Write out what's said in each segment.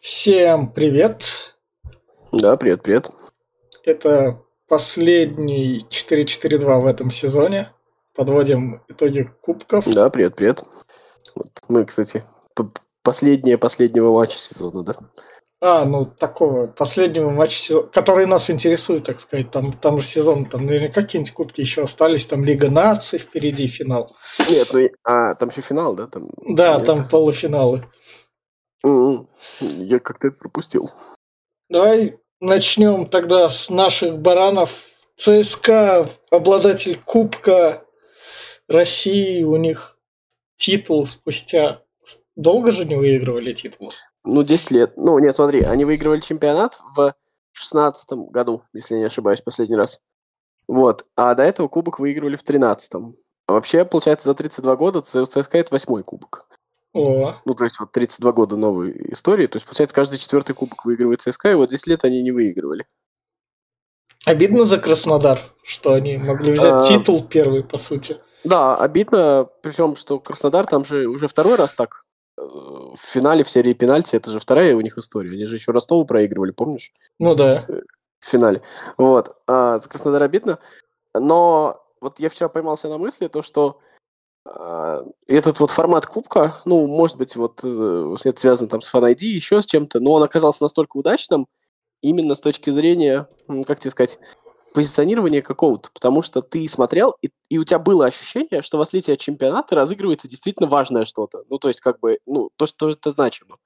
Всем привет! Да, привет, привет. Это последний 4-4-2 в этом сезоне. Подводим итоги кубков. Да, привет, привет. Вот мы, кстати, последнее последнего матча сезона, да? А, ну такого последнего матча, который нас интересует, так сказать. Там, там же сезон, там наверняка какие-нибудь кубки еще остались, там Лига наций впереди финал. Нет, ну а там еще финал, да? Там, да, нет. там полуфиналы. М-м, я как-то это пропустил. Давай начнем тогда с наших баранов. ЦСКА, обладатель Кубка России, у них титул спустя... Долго же не выигрывали титул? Ну, 10 лет. Ну, нет, смотри, они выигрывали чемпионат в 16 году, если я не ошибаюсь, последний раз. Вот. А до этого кубок выигрывали в 13 А вообще, получается, за 32 года ЦСКА это восьмой кубок. О. Ну, то есть вот 32 года новой истории. То есть, получается, каждый четвертый кубок выигрывает ЦСКА, и вот 10 лет они не выигрывали. Обидно за Краснодар, что они могли взять а... титул первый, по сути. Да, обидно, причем, что Краснодар там же уже второй раз так в финале в серии пенальти, это же вторая у них история. Они же еще Ростову проигрывали, помнишь? Ну да. Э, в финале. Вот. А, за Краснодар обидно. Но вот я вчера поймался на мысли, то, что а, этот вот формат кубка, ну, может быть, вот э, это связано там с Fan ID, еще с чем-то, но он оказался настолько удачным, именно с точки зрения, как тебе сказать, позиционирования какого-то, потому что ты смотрел, и, и у тебя было ощущение, что в отличие от чемпионата разыгрывается действительно важное что-то. Ну, то есть, как бы, ну, то, что это значимо.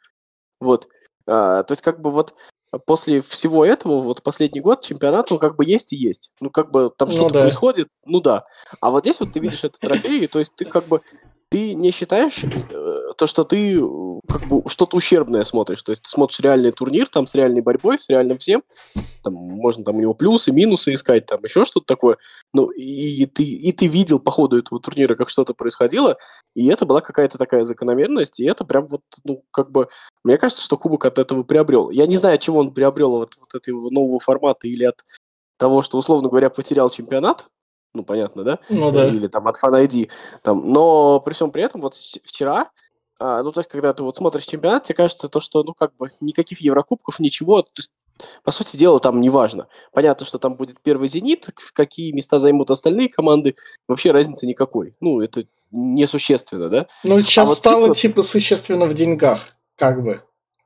Вот. А, то есть, как бы, вот после всего этого, вот последний год чемпионат, он как бы есть и есть. Ну, как бы там ну, что-то да. происходит, ну да. А вот здесь вот ты видишь этот трофей, то есть ты как бы ты не считаешь э, то, что ты как бы что-то ущербное смотришь. То есть ты смотришь реальный турнир, там с реальной борьбой, с реальным всем. Там можно там у него плюсы, минусы искать, там еще что-то такое. Ну, и ты, и ты видел по ходу этого турнира, как что-то происходило, и это была какая-то такая закономерность, и это прям вот, ну, как бы, мне кажется, что Кубок от этого приобрел. Я не знаю, от чего он приобрел от вот этого нового формата или от того, что, условно говоря, потерял чемпионат, ну, понятно, да? Ну, да. Или там от Fan ID. Там. Но при всем при этом, вот вчера, а, ну, то есть, когда ты вот смотришь чемпионат, тебе кажется то, что, ну, как бы, никаких Еврокубков, ничего, то есть, по сути дела, там не важно. Понятно, что там будет первый «Зенит», какие места займут остальные команды, вообще разницы никакой. Ну, это несущественно, да? Ну, сейчас а вот стало, чисто... типа, существенно в деньгах, как бы.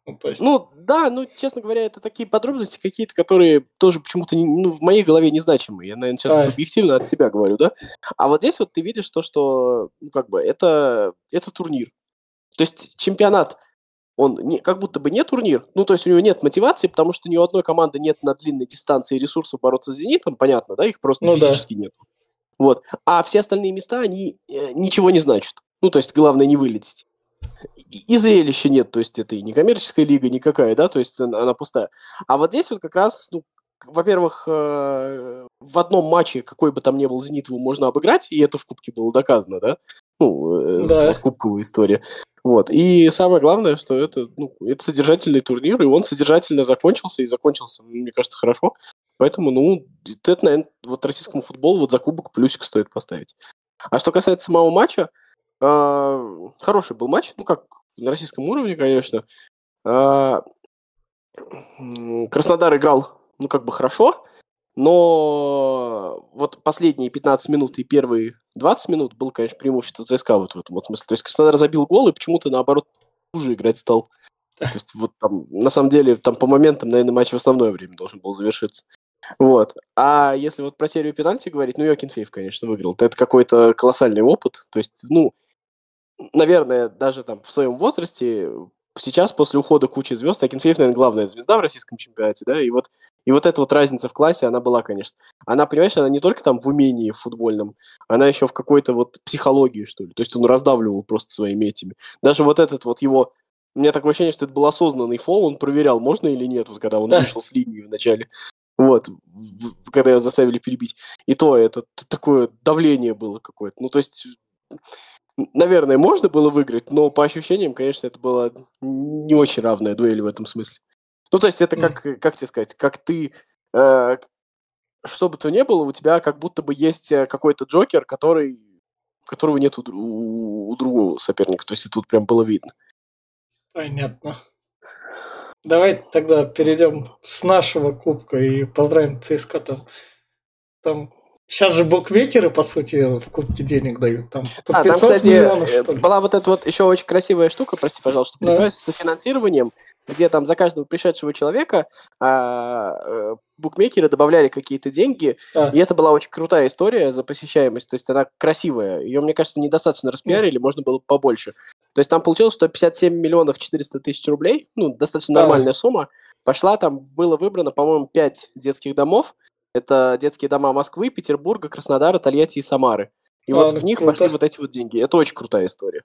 Ну, то есть... ну, да, ну, честно говоря, это такие подробности какие-то, которые тоже почему-то ну, в моей голове незначимые. Я, наверное, сейчас а. объективно от себя говорю, да? А вот здесь вот ты видишь то, что, ну, как бы, это, это турнир. То есть чемпионат, он не, как будто бы не турнир, ну, то есть у него нет мотивации, потому что ни у одной команды нет на длинной дистанции ресурсов бороться с «Зенитом», понятно, да, их просто ну, физически да. нет. Вот. А все остальные места, они э, ничего не значат. Ну, то есть главное не вылететь и зрелища нет, то есть это и не коммерческая лига никакая, да, то есть она, она пустая. А вот здесь вот как раз, ну, во-первых, э, в одном матче, какой бы там ни был «Зенит», его можно обыграть, и это в Кубке было доказано, да? Ну, э, да. вот кубковая история. Вот. И самое главное, что это, ну, это содержательный турнир, и он содержательно закончился, и закончился, мне кажется, хорошо. Поэтому, ну, это, наверное, вот российскому футболу вот за кубок плюсик стоит поставить. А что касается самого матча, э, хороший был матч, ну, как на российском уровне, конечно. А, Краснодар играл, ну, как бы хорошо, но вот последние 15 минут и первые 20 минут был, конечно, преимущество ЦСКА вот в этом вот смысле. То есть Краснодар забил гол и почему-то, наоборот, хуже играть стал. То есть вот там, на самом деле, там по моментам, наверное, матч в основное время должен был завершиться. Вот. А если вот про серию пенальти говорить, ну, Йокин Фейв, конечно, выиграл. Это какой-то колоссальный опыт. То есть, ну, наверное, даже там в своем возрасте, сейчас после ухода кучи звезд, Акинфеев, наверное, главная звезда в российском чемпионате, да, и вот, и вот эта вот разница в классе, она была, конечно. Она, понимаешь, она не только там в умении футбольном, она еще в какой-то вот психологии, что ли. То есть он раздавливал просто своими этими. Даже вот этот вот его у меня такое ощущение, что это был осознанный фол, он проверял, можно или нет, вот когда он вышел с линии в начале. Вот, когда его заставили перебить. И то это такое давление было какое-то. Ну, то есть наверное, можно было выиграть, но по ощущениям, конечно, это была не очень равная дуэль в этом смысле. Ну, то есть это как, как тебе сказать, как ты, э, что бы то ни было, у тебя как будто бы есть э, какой-то Джокер, который которого нет у, у, у другого соперника. То есть это тут прям было видно. Понятно. Давай тогда перейдем с нашего кубка и поздравим ЦСКА там. Там Сейчас же букмекеры, по сути, в кубке денег дают. Там по а, там, кстати, миллионов, что ли. была вот эта вот еще очень красивая штука, прости, пожалуйста, да. с финансированием, где там за каждого пришедшего человека а, э, букмекеры добавляли какие-то деньги, а. и это была очень крутая история за посещаемость, то есть она красивая. Ее, мне кажется, недостаточно распиарили, mm. можно было побольше. То есть там получилось, что 57 миллионов 400 тысяч рублей, ну, достаточно нормальная а. сумма, пошла, там было выбрано, по-моему, 5 детских домов, это детские дома Москвы, Петербурга, Краснодара, Тольятти и Самары. И а, вот в них круто. пошли вот эти вот деньги. Это очень крутая история.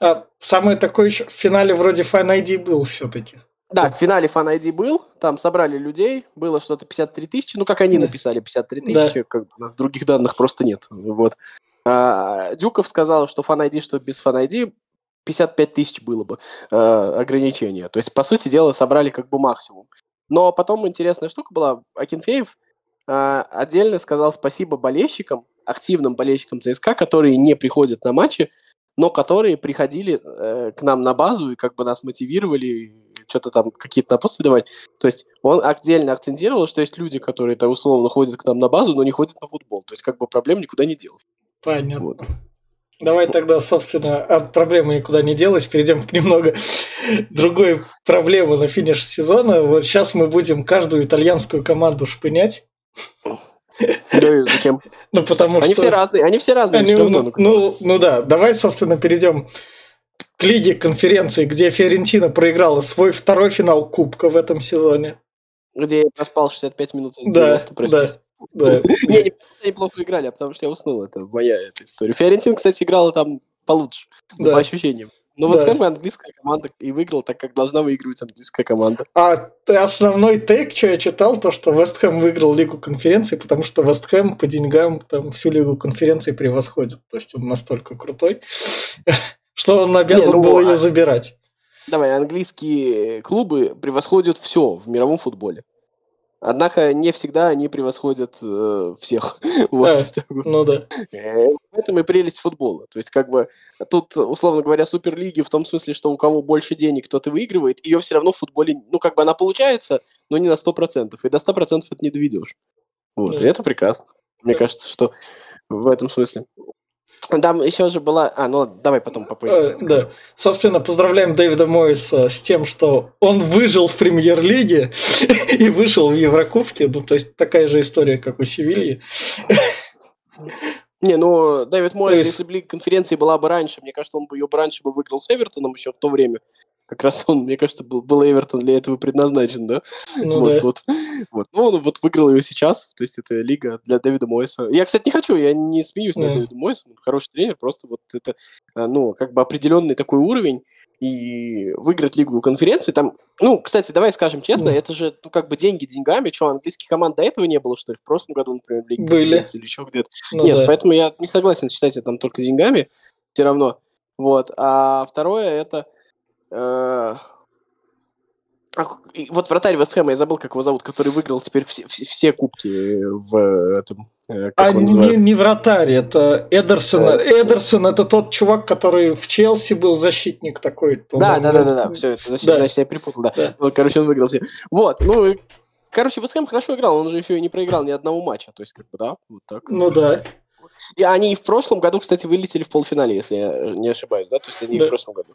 А самый такой еще в финале вроде Fan ID был все-таки. Да, в финале Fan ID был, там собрали людей, было что-то 53 тысячи, ну, как они да. написали, 53 тысячи, да. как у нас других данных просто нет, вот. А, Дюков сказал, что Fan ID, что без Fan ID 55 тысяч было бы э, ограничение. То есть, по сути дела, собрали как бы максимум. Но потом интересная штука была, Акинфеев отдельно сказал спасибо болельщикам, активным болельщикам ЦСКА, которые не приходят на матчи, но которые приходили э, к нам на базу и как бы нас мотивировали что-то там, какие-то напутствия давать. То есть он отдельно акцентировал, что есть люди, которые то условно ходят к нам на базу, но не ходят на футбол. То есть как бы проблем никуда не делась. Понятно. Вот. Давай тогда, собственно, от проблемы никуда не делась, перейдем к немного другой проблемы на финиш сезона. Вот сейчас мы будем каждую итальянскую команду шпынять. Да, зачем? Ну, потому они что... все разные, они все разные. Они, равно, ну, ну, ну да, давай, собственно, перейдем к лиге конференции, где Фиорентина проиграла свой второй финал Кубка в этом сезоне. Где я проспал 65 минут. Да, да, да. Не, неплохо играли, а потому что я уснул. Это моя эта история. Фиорентина, кстати, играла там получше, по ощущениям. Но ну, да. Вестхэм английская команда и выиграл так, как должна выигрывать английская команда. А основной тейк, что я читал, то, что Вестхэм выиграл Лигу конференции, потому что Вестхэм по деньгам там всю Лигу конференции превосходит. То есть он настолько крутой, что он обязан ну, был ее а забирать. Давай, английские клубы превосходят все в мировом футболе. Однако не всегда они превосходят э, всех. вот. А, ну да. Э, в этом и прелесть футбола. То есть, как бы, тут, условно говоря, суперлиги в том смысле, что у кого больше денег, тот и выигрывает, ее все равно в футболе, ну, как бы она получается, но не на 100%. И до 100% это не доведешь. Вот, да. и это прекрасно. Мне кажется, что в этом смысле. Там еще же была... А, ну давай потом попозже. Э, да. Собственно, поздравляем Дэвида Мойса с тем, что он выжил в премьер-лиге и вышел в Еврокубке. Ну, то есть такая же история, как у Севильи. Не, ну, Дэвид Мойс, есть... если бы Лига конференции была бы раньше, мне кажется, он бы ее бы раньше бы выиграл с Эвертоном еще в то время. Как раз он, мне кажется, был, был Эвертон для этого предназначен, да? Ну, вот, да. Вот, вот. Ну, он вот выиграл ее сейчас, то есть это лига для Дэвида Мойса. Я, кстати, не хочу, я не смеюсь mm. над Дэвидом Мойсом, он хороший тренер, просто вот это, а, ну, как бы определенный такой уровень, и выиграть лигу конференции, там, ну, кстати, давай скажем честно, mm. это же, ну, как бы деньги деньгами, что, английских команд до этого не было, что ли, в прошлом году, например, в лиге Были. или еще где-то? Ну, Нет, да. поэтому я не согласен считать это там только деньгами, все равно, вот, а второе, это вот вратарь Вестхэма, я забыл, как его зовут, который выиграл теперь все, все, все кубки в этом... Э, а не, не вратарь, это Эдерсон. Э, Эдерсон это тот чувак, который в Челси был защитник такой. Да, да, да, да, да, все, это защитник, да. значит, я перепутал, да. да. Вот, короче, он выиграл все. Вот, ну, и, короче, Вестхэм хорошо играл, он же еще и не проиграл ни одного матча, то есть, как бы, да, вот так. Ну да. И они в прошлом году, кстати, вылетели в полуфинале, если я не ошибаюсь, да? То есть они да. в прошлом году.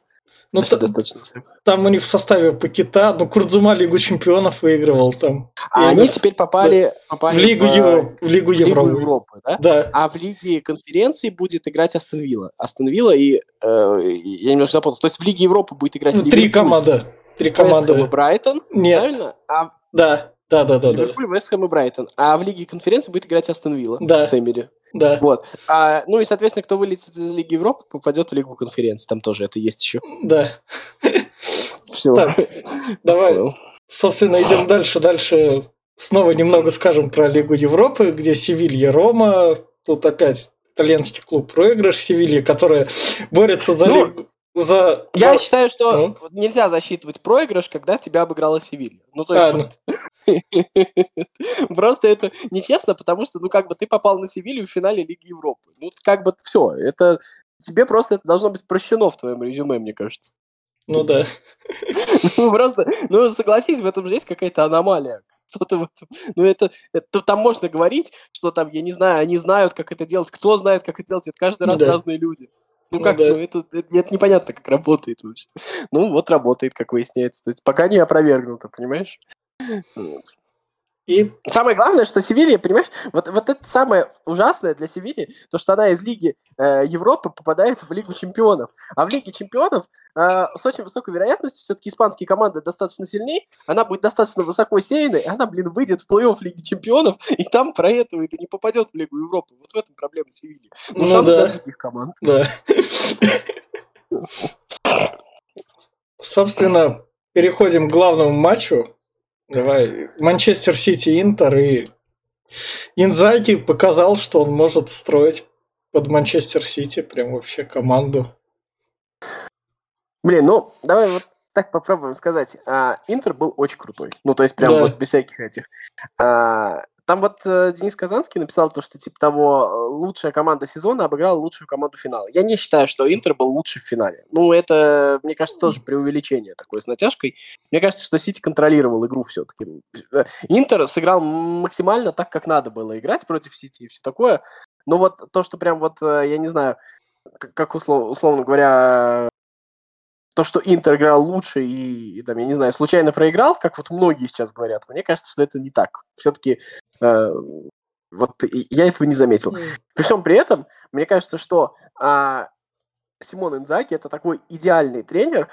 Ну, та, достаточно. Там у них в составе Пакета, ну, Курдзума Лигу чемпионов выигрывал там. А они теперь попали, попали в Лигу, в, Евро, в Лигу Европы. Лигу Европы да? да? А в Лиге конференции будет играть Астон Вилла. Астон Вилла и... Э, я немножко запутался. То есть в Лиге Европы будет играть... Ну, три команды. Три команды. Брайтон, Нет. правильно? А... Да. Да, да, да. Ливерпуль, да. Вестхэм и Брайтон. А в Лиге конференции будет играть Астон Вилла да. с Эмили. Да. Вот. А, ну и, соответственно, кто вылетит из Лиги Европы, попадет в Лигу конференции. Там тоже это есть еще. Да. Все. Так, давай, собственно, идем дальше. Дальше снова немного скажем про Лигу Европы, где Севилья, Рома. Тут опять итальянский клуб проигрыш Севильи, которая борется за ну, Лигу за... Я считаю, что ну? нельзя засчитывать проигрыш, когда тебя обыграла Севилья. Ну, то есть, а, вот, Просто это нечестно, потому что, ну, как бы ты попал на Севилью в финале Лиги Европы. Ну, как бы все, это тебе просто это должно быть прощено в твоем резюме, мне кажется. Ну да. Ну просто, ну согласись, в этом же есть какая-то аномалия. Кто-то в этом, ну это, это, там можно говорить, что там, я не знаю, они знают, как это делать, кто знает, как это делать, это каждый раз да. разные люди. Ну, ну как, да. ну это, это, это непонятно, как работает вообще. Ну вот работает, как выясняется. То есть пока не опровергнуто, понимаешь? И самое главное, что Севилья, понимаешь, вот, вот это самое ужасное для Севильи, то, что она из Лиги э, Европы попадает в Лигу Чемпионов. А в Лиге Чемпионов э, с очень высокой вероятностью все-таки испанские команды достаточно сильнее, она будет достаточно высоко сеянной, она, блин, выйдет в плей-офф Лиги Чемпионов, и там про это и не попадет в Лигу Европы. Вот в этом проблема Севильи. Ну, ну да. других команд. Да. Собственно, переходим к главному матчу Давай. Манчестер Сити, Интер и Инзаги показал, что он может строить под Манчестер Сити прям вообще команду. Блин, ну давай вот так попробуем сказать. А, Интер был очень крутой. Ну, то есть прям да. вот без всяких этих. А, там вот э, Денис Казанский написал то, что типа того, э, лучшая команда сезона обыграла лучшую команду финала. Я не считаю, что Интер был лучший в финале. Ну, это, мне кажется, тоже преувеличение такое с натяжкой. Мне кажется, что Сити контролировал игру все-таки. Э, Интер сыграл максимально так, как надо было играть против Сити и все такое. Но вот то, что прям вот, я не знаю, как услов, условно говоря, то, что Интер играл лучше и, и, там, я не знаю, случайно проиграл, как вот многие сейчас говорят, мне кажется, что это не так. Все-таки э, вот я этого не заметил. При всем при этом, мне кажется, что э, Симон Инзаки это такой идеальный тренер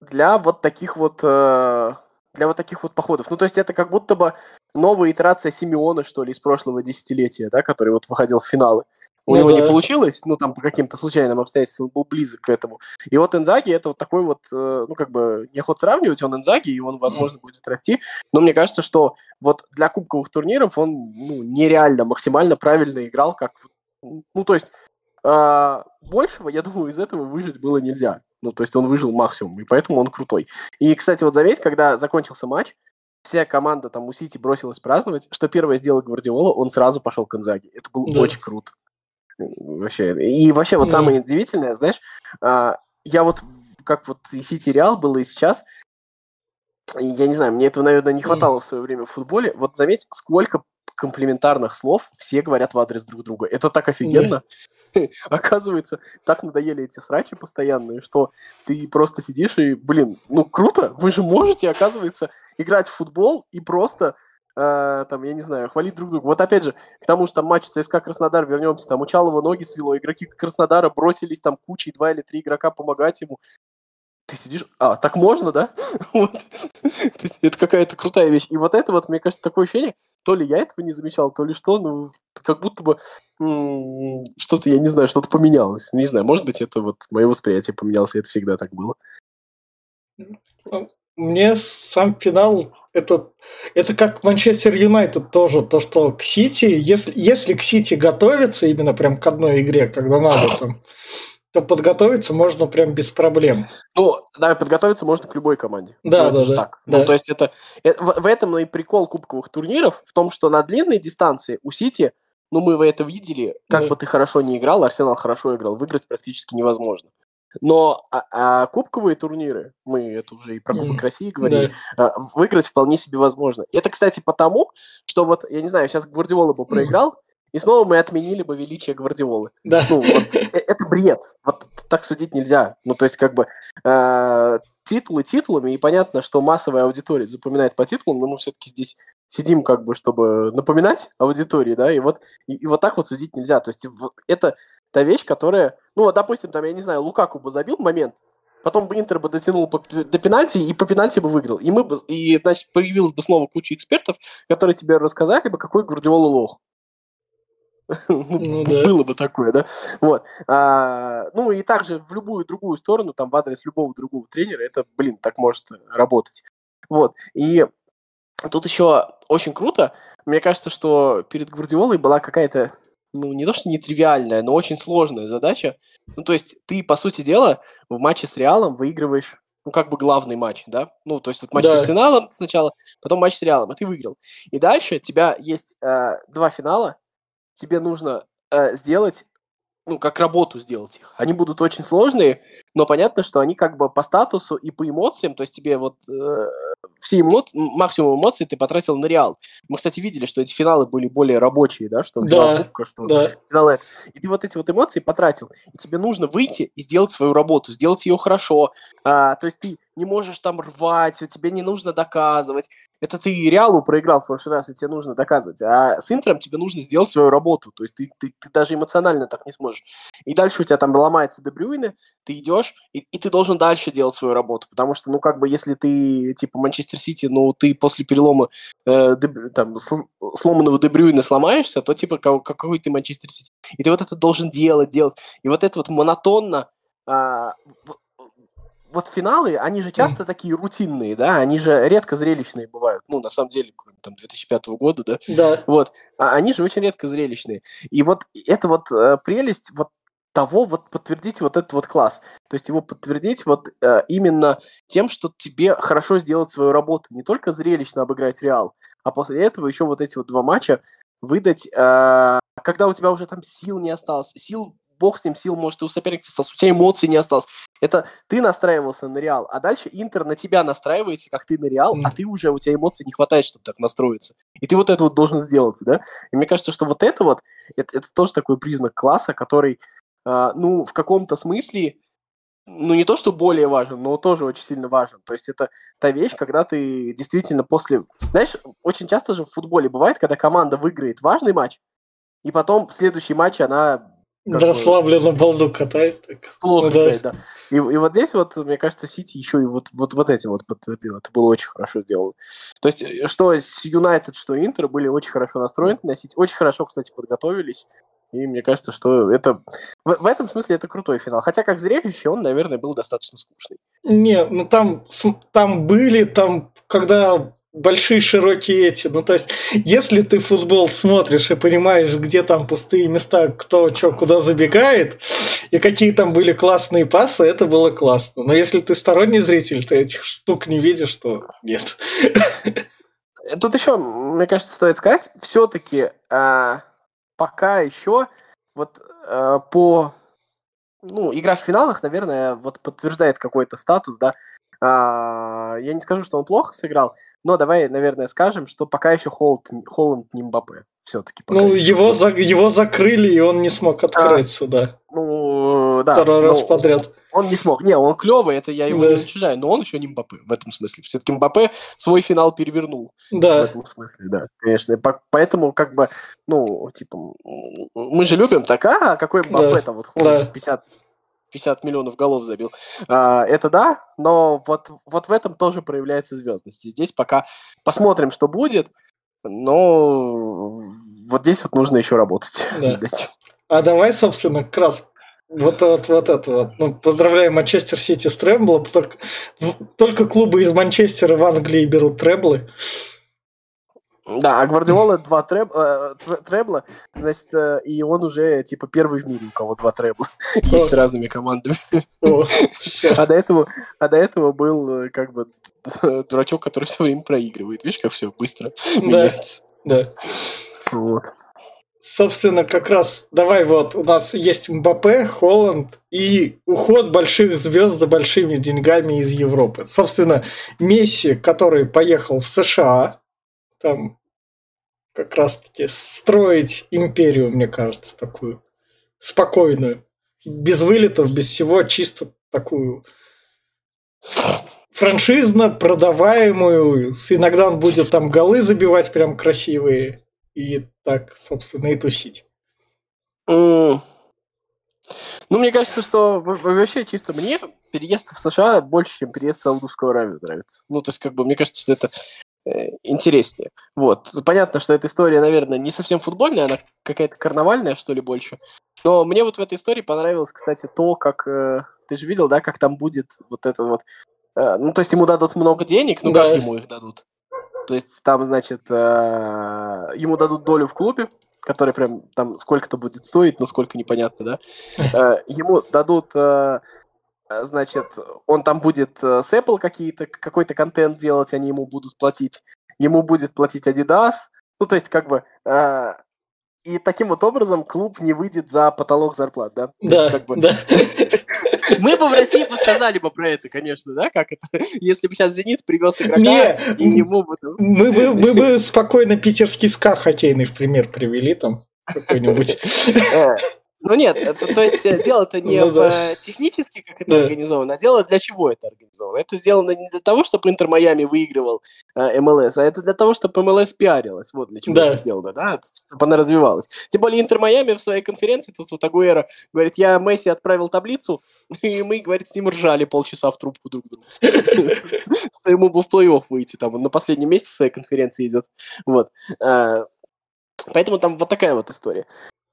для вот таких вот э, для вот таких вот походов. Ну, то есть это как будто бы новая итерация Симеона, что ли, из прошлого десятилетия, да, который вот выходил в финалы. У ну, него да. не получилось, ну, там, по каким-то случайным обстоятельствам был близок к этому. И вот Энзаги это вот такой вот, э, ну, как бы, не охот сравнивать, он Энзаги, и он, возможно, mm. будет расти. Но мне кажется, что вот для кубковых турниров он, ну, нереально максимально правильно играл, как, ну, то есть, э, большего, я думаю, из этого выжить было нельзя. Ну, то есть он выжил максимум, и поэтому он крутой. И, кстати, вот заметь, когда закончился матч, вся команда там у Сити бросилась праздновать, что первое сделал Гвардиола, он сразу пошел к Инзаги. Это было да. очень круто. Вообще. И вообще вот самое удивительное, знаешь, а, я вот как вот и Сити Реал было и сейчас, я не знаю, мне этого, наверное, не хватало в свое время в футболе. Вот заметь, сколько комплементарных слов все говорят в адрес друг друга. Это так офигенно. Оказывается, так надоели эти срачи постоянные, что ты просто сидишь и, блин, ну круто, вы же можете, оказывается, играть в футбол и просто там, я не знаю, хвалить друг друга. Вот опять же, к тому же там матч ЦСКА Краснодар, вернемся, там у Чалова ноги свело, игроки Краснодара бросились там кучей, два или три игрока помогать ему. Ты сидишь, а, так можно, да? это какая-то крутая вещь. И вот это вот, мне кажется, такое ощущение, то ли я этого не замечал, то ли что, ну, как будто бы что-то, я не знаю, что-то поменялось. Не знаю, может быть, это вот мое восприятие поменялось, и это всегда так было. Мне сам финал это, это как Манчестер Юнайтед тоже, то, что к Сити, если, если к Сити готовиться именно прям к одной игре, когда надо там, то подготовиться можно прям без проблем. Ну, да, подготовиться можно к любой команде. Да, ну, да, да. Так. да. Ну, то есть это, это в, в этом ну, и прикол кубковых турниров, в том, что на длинной дистанции у Сити, ну, мы вы это видели, как да. бы ты хорошо не играл, Арсенал хорошо играл, выиграть практически невозможно. Но а, а кубковые турниры, мы это уже и про Кубок mm. России говорили, да. а, выиграть вполне себе возможно. Это, кстати, потому, что вот, я не знаю, сейчас Гвардиола бы проиграл, mm. и снова мы отменили бы величие Гвардиолы. Да. Ну, вот, э, это бред. Вот так судить нельзя. Ну, то есть, как бы, э, титулы титулами, и понятно, что массовая аудитория запоминает по титулам, но мы все-таки здесь сидим как бы, чтобы напоминать аудитории, да, и вот, и, и вот так вот судить нельзя. То есть это та вещь, которая, ну, вот, допустим, там, я не знаю, Лукаку бы забил момент, потом бы Интер бы дотянул по, до пенальти, и по пенальти бы выиграл. И мы бы, и, значит, появилась бы снова куча экспертов, которые тебе рассказали бы, какой Гвардиола лох. Ну, да. Было бы такое, да? Вот. А, ну, и также в любую другую сторону, там, в адрес любого другого тренера, это, блин, так может работать. Вот. И тут еще очень круто. Мне кажется, что перед Гвардиолой была какая-то ну, не то что нетривиальная, но очень сложная задача. Ну, то есть ты, по сути дела, в матче с Реалом выигрываешь ну, как бы главный матч, да? Ну, то есть вот матч да. с Арсеналом сначала, потом матч с Реалом, а ты выиграл. И дальше у тебя есть э, два финала, тебе нужно э, сделать ну, как работу сделать их. Они будут очень сложные, но понятно, что они как бы по статусу и по эмоциям, то есть тебе вот э, все эмоции, максимум эмоций ты потратил на Реал. Мы, кстати, видели, что эти финалы были более рабочие, да, что да, кубка, что да. финал это. И ты вот эти вот эмоции потратил, и тебе нужно выйти и сделать свою работу, сделать ее хорошо. А, то есть ты не можешь там рвать, тебе не нужно доказывать. Это ты Реалу проиграл в прошлый раз, и тебе нужно доказывать. А с Интером тебе нужно сделать свою работу. То есть ты, ты, ты даже эмоционально так не сможешь. И дальше у тебя там ломается Дебрюйне, ты идешь, и, и ты должен дальше делать свою работу. Потому что, ну, как бы, если ты, типа, Манчестер Сити, ну, ты после перелома э, деб, там, сломанного Дебрюйна сломаешься, то, типа, как, какой ты Манчестер Сити. И ты вот это должен делать, делать. И вот это вот монотонно а, вот финалы, они же часто mm. такие рутинные, да, они же редко зрелищные бывают. Ну, на самом деле, кроме там 2005 года, да. Да. Вот. А они же очень редко зрелищные. И вот это вот э, прелесть вот того вот подтвердить вот этот вот класс. То есть его подтвердить вот э, именно тем, что тебе хорошо сделать свою работу. Не только зрелищно обыграть Реал, а после этого еще вот эти вот два матча выдать, э, когда у тебя уже там сил не осталось, сил бог с ним сил, может, и у соперника остался, у тебя эмоций не осталось. Это ты настраивался на Реал, а дальше Интер на тебя настраивается, как ты на Реал, mm. а ты уже, у тебя эмоций не хватает, чтобы так настроиться. И ты вот это вот должен сделать, да? И мне кажется, что вот это вот, это, это тоже такой признак класса, который, э, ну, в каком-то смысле, ну, не то, что более важен, но тоже очень сильно важен. То есть это та вещь, когда ты действительно после... Знаешь, очень часто же в футболе бывает, когда команда выиграет важный матч, и потом в следующий матч она Расслабленно балду катает. Так. Плохо, ну, да. да. И, и вот здесь вот, мне кажется, Сити еще и вот, вот, вот этим вот подтвердил. Это было очень хорошо сделано. То есть, э, что с Юнайтед, что Интер были очень хорошо настроены на Сити. Очень хорошо, кстати, подготовились. И мне кажется, что это... В, в этом смысле это крутой финал. Хотя как зрелище он, наверное, был достаточно скучный. Не, ну там, там были, там, когда большие широкие эти. Ну, то есть, если ты футбол смотришь и понимаешь, где там пустые места, кто что куда забегает, и какие там были классные пасы, это было классно. Но если ты сторонний зритель, ты этих штук не видишь, то нет. Тут еще, мне кажется, стоит сказать, все-таки а, пока еще вот а, по ну, игра в финалах, наверное, вот подтверждает какой-то статус, да, а, я не скажу, что он плохо сыграл, но давай, наверное, скажем, что пока еще Холланд, Холланд не Мбаппе. Все-таки. Ну, его, за, его закрыли, и он не смог открыться, а, да. Ну, да. Второй ну, раз подряд. Он не смог. Не, он клевый, это я его да. не уничтожаю, но он еще не Мбаппе в этом смысле. Все-таки Мбаппе свой финал перевернул. Да. В этом смысле, да, конечно. По- поэтому, как бы, ну, типа, мы же любим так, а, какой Мбаппе-то, да. вот Холланд да. 50 50 миллионов голов забил. А, это да, но вот, вот в этом тоже проявляется звездность. И здесь пока посмотрим, что будет, но вот здесь вот нужно еще работать. Да. А давай, собственно, как раз вот, вот, вот это вот. Ну, поздравляю Манчестер Сити с Трэмблом. Только, только клубы из Манчестера в Англии берут треблы. Да, а Гвардиола два треб, э, требла, значит, э, и он уже, типа, первый в мире, у кого два требла. Есть с разными командами. А до этого, а до этого был, э, как бы, дурачок, который все время проигрывает. Видишь, как все быстро меняется. Да. Вот. Собственно, как раз давай вот у нас есть Мбаппе, Холланд и уход больших звезд за большими деньгами из Европы. Собственно, Месси, который поехал в США, там как раз-таки строить империю, мне кажется, такую спокойную. Без вылетов, без всего, чисто такую франшизно продаваемую. Иногда он будет там голы забивать прям красивые. И так, собственно, и тусить. Mm. Ну, мне кажется, что вообще чисто мне переезд в США больше, чем переезд в Саудовскую Аравию нравится. Ну, то есть, как бы, мне кажется, что это интереснее. Вот. Понятно, что эта история, наверное, не совсем футбольная, она какая-то карнавальная, что ли, больше. Но мне вот в этой истории понравилось, кстати, то, как... Э, ты же видел, да, как там будет вот это вот... Э, ну, то есть ему дадут много денег, ну, да. как ему их дадут? То есть там, значит, э, ему дадут долю в клубе, которая прям там сколько-то будет стоить, но сколько непонятно, да? Э, ему дадут... Э, значит, он там будет с Apple какие-то, какой-то контент делать, они ему будут платить. Ему будет платить Adidas. Ну, то есть, как бы, и таким вот образом клуб не выйдет за потолок зарплат, да? Да, есть, как бы... да. Мы бы в России бы сказали бы про это, конечно, да? Как это? Если бы сейчас «Зенит» привез игрока, Не, и ему бы... Мы бы, мы бы спокойно питерский СКА хоккейный в пример привели там какой-нибудь. Э, ну нет, это, то есть э, дело-то не ну, да. в технически, как это да. организовано, а дело для чего это организовано. Это сделано не для того, чтобы Интер Майами выигрывал э, МЛС, а это для того, чтобы МЛС пиарилась. Вот для чего да. это сделано, да, чтобы она развивалась. Тем более Интер Майами в своей конференции, тут вот Агуэра говорит, я Месси отправил таблицу, и мы, говорит, с ним ржали полчаса в трубку друг другу. Ему бы в плей-офф выйти, там он на последнем месте своей конференции идет. Вот. Э, поэтому там вот такая вот история.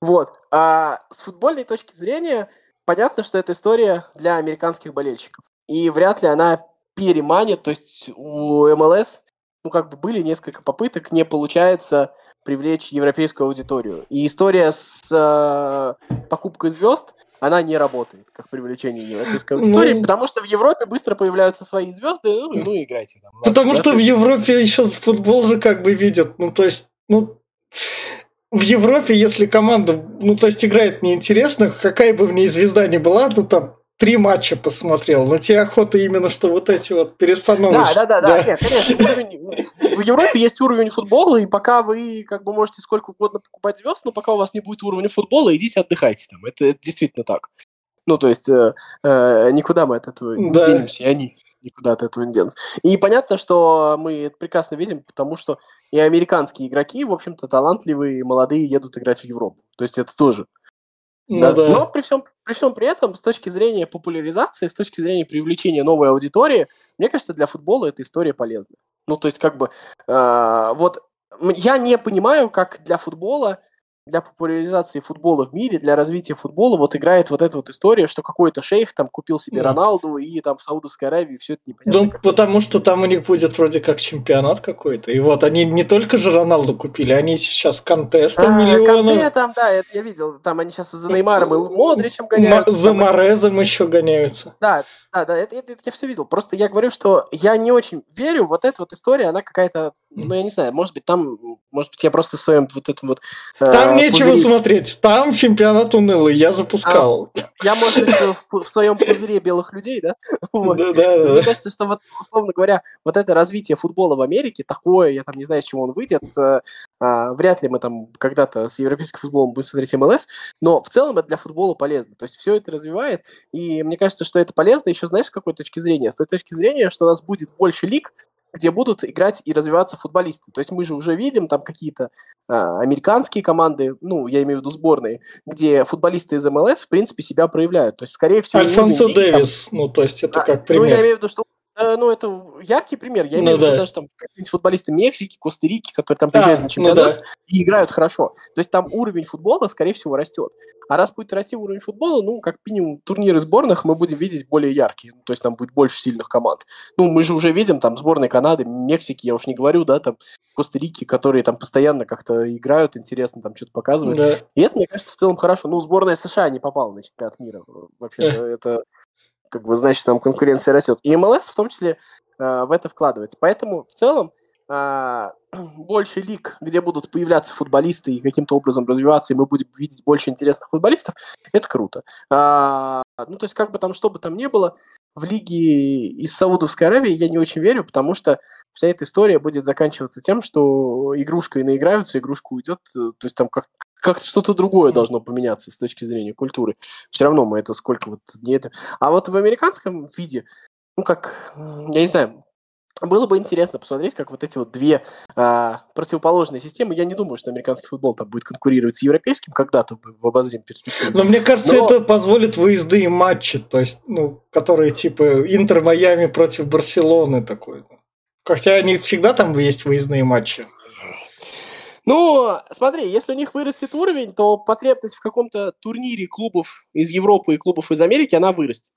Вот. А с футбольной точки зрения, понятно, что это история для американских болельщиков. И вряд ли она переманит, то есть у МЛС, ну, как бы были несколько попыток, не получается привлечь европейскую аудиторию. И история с э, покупкой звезд, она не работает, как привлечение европейской аудитории, ну, потому что в Европе быстро появляются свои звезды, ну, ну играйте там. Ладно, потому да, что в Европе еще футбол же как бы видят, ну, то есть, ну, в Европе, если команда, ну, то есть играет неинтересно, какая бы в ней звезда ни была, ну, там, три матча посмотрел, но тебе охота именно, что вот эти вот перестановки. Да, да, да, да, нет, конечно, уровень, в Европе есть уровень футбола, и пока вы как бы можете сколько угодно покупать звезд, но пока у вас не будет уровня футбола, идите отдыхайте там, это, это действительно так. Ну, то есть, э, э, никуда мы от этого не да. денемся, и они никуда от этого не денутся. И понятно, что мы это прекрасно видим, потому что и американские игроки, в общем-то, талантливые, молодые, едут играть в Европу. То есть это тоже. Ну, да. Да. Но при всем, при всем при этом, с точки зрения популяризации, с точки зрения привлечения новой аудитории, мне кажется, для футбола эта история полезна. Ну, то есть, как бы, э, вот я не понимаю, как для футбола для популяризации футбола в мире, для развития футбола вот играет вот эта вот история, что какой-то шейх там купил себе mm. Роналду и там в Саудовской Аравии все это непонятно. Ну, потому что там у них будет вроде как чемпионат какой-то. И вот они не только же Роналду купили, они сейчас контесты а, миллионов. Канте там, да, это я видел. Там они сейчас за Неймаром и Модричем гоняются. За Морезом еще гоняются. Да, да, да, это, это, это я все видел. Просто я говорю, что я не очень верю. Вот эта вот история, она какая-то, ну, я не знаю, может быть, там, может быть, я просто в своем вот этом вот... Э, там нечего пузыре... смотреть, там чемпионат унылый, я запускал. А, я, может быть, в, в своем пузыре белых людей, да? Вот. Да, да, да. Мне кажется, что вот, условно говоря, вот это развитие футбола в Америке, такое, я там не знаю, с чего он выйдет, э, э, вряд ли мы там когда-то с европейским футболом будем смотреть МЛС, но в целом это для футбола полезно. То есть все это развивает, и мне кажется, что это полезно еще еще, знаешь, с какой точки зрения? С той точки зрения, что у нас будет больше лиг, где будут играть и развиваться футболисты. То есть мы же уже видим там какие-то а, американские команды, ну, я имею в виду сборные, где футболисты из МЛС, в принципе, себя проявляют. То есть, скорее всего... Альфонсо Дэвис, там... ну, то есть это а, как пример. Ну, я имею в виду, что Э, ну, это яркий пример. Я ну имею в виду да. даже там какие-нибудь футболисты Мексики, Коста-Рики, которые там приезжают а, на чемпионат ну, да. и играют хорошо. То есть там уровень футбола, скорее всего, растет. А раз будет расти уровень футбола, ну, как минимум, турниры сборных мы будем видеть более яркие. то есть там будет больше сильных команд. Ну, мы же уже видим там сборные Канады, Мексики, я уж не говорю, да, там Коста-Рики, которые там постоянно как-то играют, интересно там что-то показывают. Да. И это, мне кажется, в целом хорошо. Ну, сборная США не попала на чемпионат мира. Вообще, это как бы значит, там конкуренция растет. И МЛС в том числе э, в это вкладывается. Поэтому в целом э, больше лиг, где будут появляться футболисты и каким-то образом развиваться, и мы будем видеть больше интересных футболистов, это круто. А, ну, то есть, как бы там, что бы там ни было, в лиге из Саудовской Аравии я не очень верю, потому что вся эта история будет заканчиваться тем, что игрушкой наиграются, игрушка уйдет, э, то есть там как как-то что-то другое должно поменяться с точки зрения культуры. Все равно мы это сколько вот не это. А вот в американском виде, ну как, я не знаю, было бы интересно посмотреть, как вот эти вот две а, противоположные системы. Я не думаю, что американский футбол там будет конкурировать с европейским когда-то в обозримой перспективе. Но мне кажется, Но... это позволит выездные матчи, то есть, ну, которые типа Интер Майами против Барселоны такой. Хотя они всегда там есть выездные матчи. Ну, смотри, если у них вырастет уровень, то потребность в каком-то турнире клубов из Европы и клубов из Америки, она вырастет.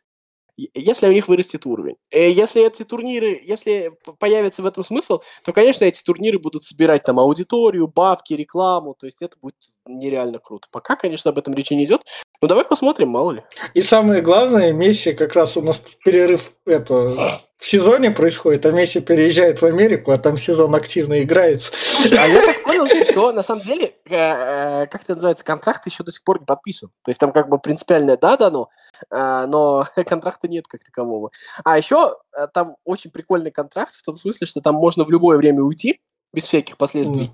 Если у них вырастет уровень. Э, если эти турниры, если появится в этом смысл, то, конечно, эти турниры будут собирать там аудиторию, бабки, рекламу, то есть это будет нереально круто. Пока, конечно, об этом речи не идет, Ну давай посмотрим, мало ли. И самое главное, Месси как раз у нас перерыв это в сезоне происходит, а Месси переезжает в Америку, а там сезон активно играется. А я так понял, что на самом деле, э, э, как это называется, контракт еще до сих пор не подписан. То есть там как бы принципиальное да дано, но контракта нет как такового. А еще э, там очень прикольный контракт в том смысле, что там можно в любое время уйти без всяких последствий.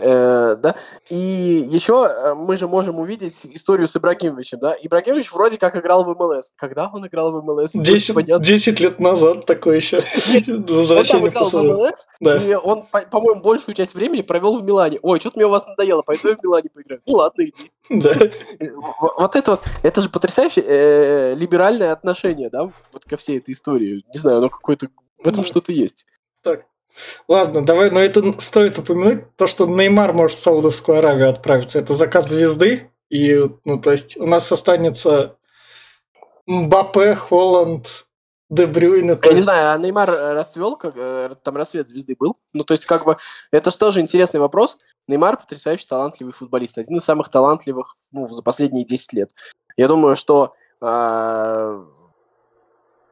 Э, да? И еще э, мы же можем увидеть историю с Ибрагимовичем, да? Ибрагимович вроде как играл в МЛС. Когда он играл в МЛС? 10, 10 лет назад такой еще. Возвращение он там играл в МЛС, да. и он, по-моему, большую часть времени провел в Милане. Ой, что-то мне у вас надоело, пойду я в Милане поиграю. Ну ладно, иди. Да. Вот это вот, это же потрясающее э, либеральное отношение, да, вот ко всей этой истории. Не знаю, оно какое-то, в этом что-то есть. Так, Ладно, давай, но это стоит упомянуть, то, что Неймар может в Саудовскую Аравию отправиться. Это закат звезды, и, ну, то есть у нас останется Мбаппе, Холланд, Дебрюйна. Я есть... не знаю, а Неймар расцвел, как, э, там рассвет звезды был? Ну, то есть, как бы, это же тоже интересный вопрос. Неймар потрясающе талантливый футболист, один из самых талантливых ну, за последние 10 лет. Я думаю, что э,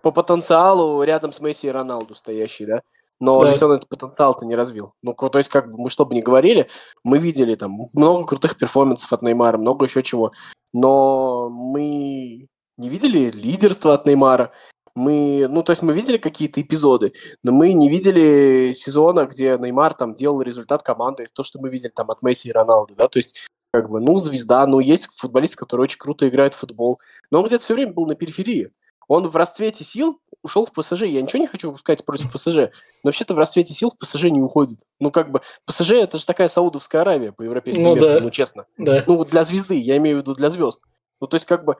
по потенциалу рядом с Месси и Роналду стоящий, да, но да. ведь он этот потенциал-то не развил. Ну, то есть, как бы мы что бы ни говорили, мы видели там много крутых перформансов от Неймара, много еще чего. Но мы не видели лидерства от Неймара. Мы, ну, то есть мы видели какие-то эпизоды, но мы не видели сезона, где Неймар там делал результат команды, то, что мы видели там от Месси и Роналду, да, то есть как бы, ну, звезда, ну, есть футболист, который очень круто играет в футбол, но он где-то все время был на периферии. Он в расцвете сил ушел в ПСЖ. Я ничего не хочу сказать против ПСЖ, но вообще-то в расцвете сил в ПСЖ не уходит. Ну, как бы, ПСЖ это же такая Саудовская Аравия по европейскому ну, меркам, да. ну, честно. Да. Ну, для звезды, я имею в виду для звезд. Ну, то есть, как бы, э,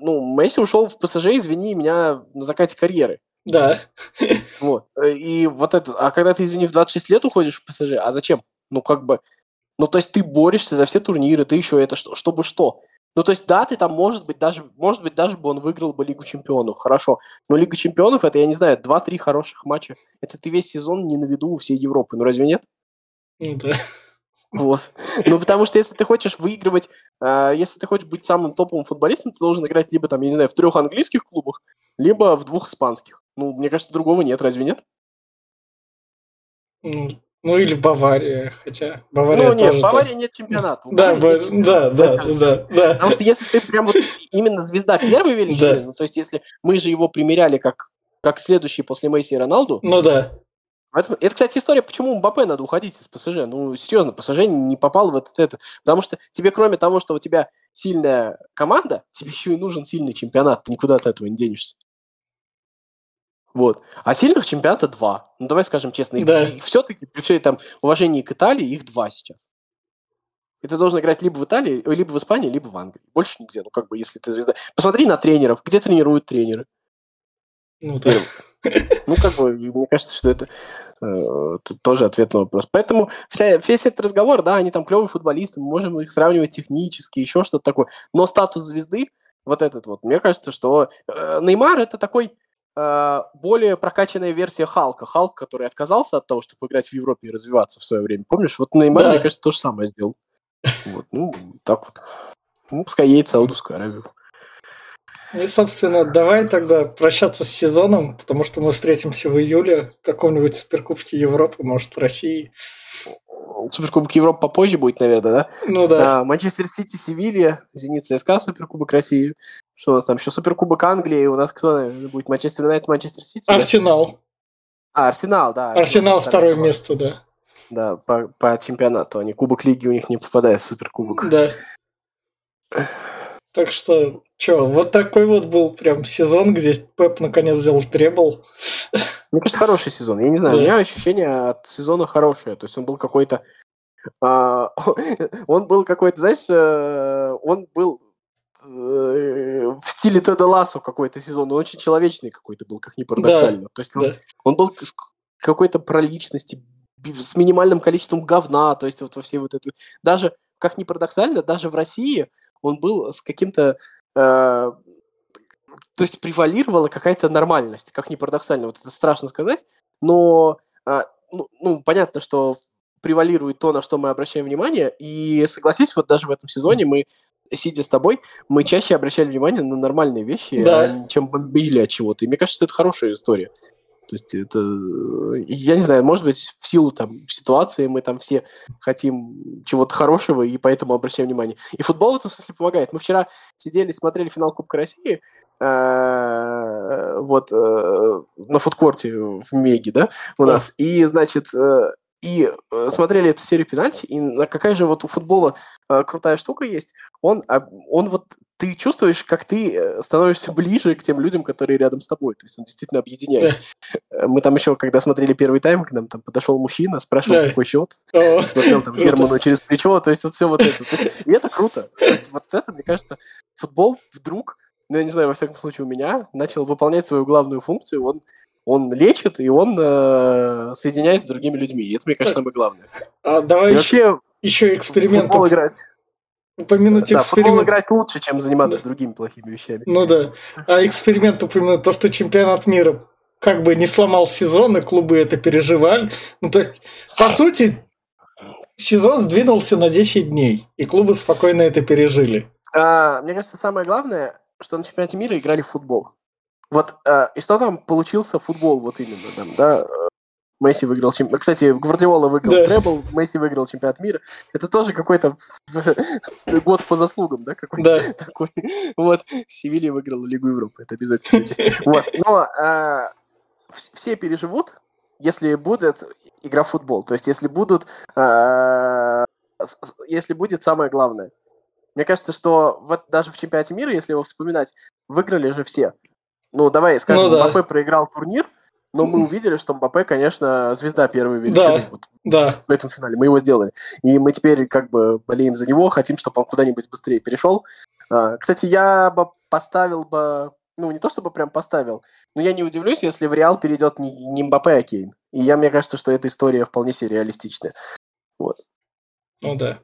ну, Месси ушел в ПСЖ, извини меня, на закате карьеры. Да. Вот. И вот это, а когда ты, извини, в 26 лет уходишь в ПСЖ, а зачем? Ну, как бы, ну, то есть ты борешься за все турниры, ты еще это, что, чтобы что? Ну, то есть, да, ты там, может быть, даже, может быть, даже бы он выиграл бы Лигу Чемпионов, хорошо. Но Лига Чемпионов, это, я не знаю, 2-3 хороших матча. Это ты весь сезон не на виду у всей Европы, ну разве нет? Ну, да. Вот. Ну, потому что если ты хочешь выигрывать, э, если ты хочешь быть самым топовым футболистом, ты должен играть либо там, я не знаю, в трех английских клубах, либо в двух испанских. Ну, мне кажется, другого нет, разве нет? Ну, ну или Бавария, хотя Бавария Ну нет, в Баварии нет чемпионата. Да, да, да, да, да, да. Потому что если ты прям вот именно звезда первой величины, ну то есть если мы же его примеряли как, как следующий после Месси и Роналду. Ну да. Это, это, кстати, история, почему Мбаппе надо уходить из ПСЖ. Ну, серьезно, ПСЖ не попал в этот, это. Потому что тебе, кроме того, что у тебя сильная команда, тебе еще и нужен сильный чемпионат. Ты никуда от этого не денешься. Вот. А сильных чемпионата два. Ну, давай скажем честно, их, да. их все-таки, при всей там уважении к Италии, их два сейчас. И ты должен играть либо в Италии, либо в Испании, либо в Англии. Больше нигде. Ну, как бы, если ты звезда. Посмотри на тренеров. Где тренируют тренеры? Ну, да. Ну, как бы, мне кажется, что это э, тоже ответ на вопрос. Поэтому вся, весь этот разговор, да, они там клевые футболисты, мы можем их сравнивать технически, еще что-то такое. Но статус звезды, вот этот вот, мне кажется, что э, Неймар это такой Э, более прокачанная версия Халка. Халк, который отказался от того, чтобы играть в Европе и развиваться в свое время. Помнишь? Вот Неймар, да. мне кажется, то же самое сделал. Вот, ну, так вот. Ну, пускай едет в Саудовскую Аравию. И, собственно, давай тогда прощаться с сезоном, потому что мы встретимся в июле в каком-нибудь Суперкубке Европы, может, в России. Суперкубок Европы попозже будет, наверное, да? Ну да. А, Манчестер Сити, Севилья, Зенит, ЦСКА, Суперкубок России. Что у нас там еще? Суперкубок Англии. У нас кто наверное, будет? Манчестер Юнайтед, Манчестер Сити? Арсенал. А, Арсенал, да. Арсенал, Арсенал второе команда. место, да. Да, по, по чемпионату. Они Кубок Лиги у них не попадает в Суперкубок. Да. Так что, что, вот такой вот был прям сезон, где Пеп наконец сделал требл. Мне кажется, хороший сезон. Я не знаю, да. у меня ощущение от сезона хорошее. То есть он был какой-то... А, он был какой-то, знаешь, э, он был э, в стиле Теда Лассо какой-то сезон. Он очень человечный какой-то был, как ни парадоксально. Да, То есть он, да. он был какой-то про личности, с минимальным количеством говна. То есть вот во всей вот этой... Даже, как ни парадоксально, даже в России он был с каким-то... Э, то есть превалировала какая-то нормальность, как ни парадоксально, вот это страшно сказать, но э, ну, ну, понятно, что превалирует то, на что мы обращаем внимание, и согласись, вот даже в этом сезоне мы сидя с тобой, мы чаще обращали внимание на нормальные вещи, Да. а, чем бомбили от чего-то. И мне кажется, это хорошая история. То есть это, я не знаю, может быть, в силу там ситуации мы там все хотим чего-то хорошего и поэтому обращаем внимание. И футбол в этом смысле помогает. Мы вчера сидели, смотрели финал Кубка России, э, вот, э, на фудкорте в Меге, да, у нас, и, значит, э, и э, смотрели эту серию пенальти, и на- какая же вот у футбола э, крутая штука есть, он, он вот, ты чувствуешь, как ты э, становишься ближе к тем людям, которые рядом с тобой, то есть он действительно объединяет. Э, Мы там еще, когда смотрели первый тайм, к нам там подошел мужчина, спрашивал, Да. какой счет, О, смотрел там Круто. Герману через плечо, то есть вот все вот это. То есть, и это круто. То есть вот это, мне кажется, футбол вдруг, ну я не знаю, во всяком случае у меня, начал выполнять свою главную функцию, он он лечит, и он э, соединяет с другими людьми. И это, мне кажется, самое главное. А давай И еще, вообще, еще эксперимент. футбол играть, Упомянуть да, в футбол эксперимент. играть лучше, чем заниматься Да. другими плохими вещами. Ну да. А эксперимент упомянуть, то, что чемпионат мира как бы не сломал сезон, и клубы это переживали. Ну, то есть, по сути, сезон сдвинулся на 10 дней, и клубы спокойно это пережили. А, мне кажется, самое главное, что на чемпионате мира играли в футбол. Вот, а, и что там получился футбол, вот именно, там, да, э, Месси выиграл чемпионат. Кстати, Гвардиола выиграл Да. требл, Месси выиграл чемпионат мира. Это тоже какой-то год по заслугам, да, какой-то Да. такой. Вот, Севилья выиграла Лигу Европы, это обязательно. Вот, но вс- все переживут, если будет игра в футбол. То есть, если будут, с- если будет самое главное. Мне кажется, что вот даже в чемпионате мира, если его вспоминать, выиграли же все. Ну, давай скажем, Ну да. Мбаппе проиграл турнир, но мы увидели, что Мбаппе, конечно, звезда первой величины Да. вот Да. в этом финале. Мы его сделали. И мы теперь как бы болеем за него, хотим, чтобы он куда-нибудь быстрее перешел. А, Кстати, я бы поставил бы, ну, не то чтобы прям поставил, но я не удивлюсь, если в Реал перейдет не, не Мбаппе, а Кейн. И я, мне кажется, что эта история вполне себе реалистичная. Ну да.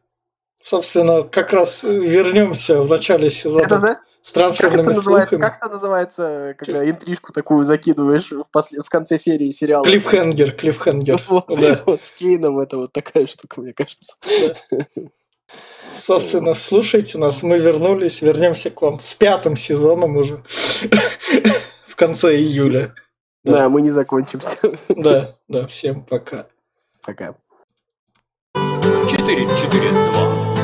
Собственно, как раз вернемся в начале сезона Это, знаешь, с как трансферными это называется, как это называется, когда интрижку такую закидываешь в, после- в конце серии сериала? Клиффхенгер, клиффхенгер. Вот, Да. вот с Кейном это вот такая штука, мне кажется. Собственно, слушайте нас, мы вернулись, вернемся к вам с пятым сезоном уже в конце июля. Да. Да, мы не закончимся. Да, да, всем пока. Пока. 4-4-2.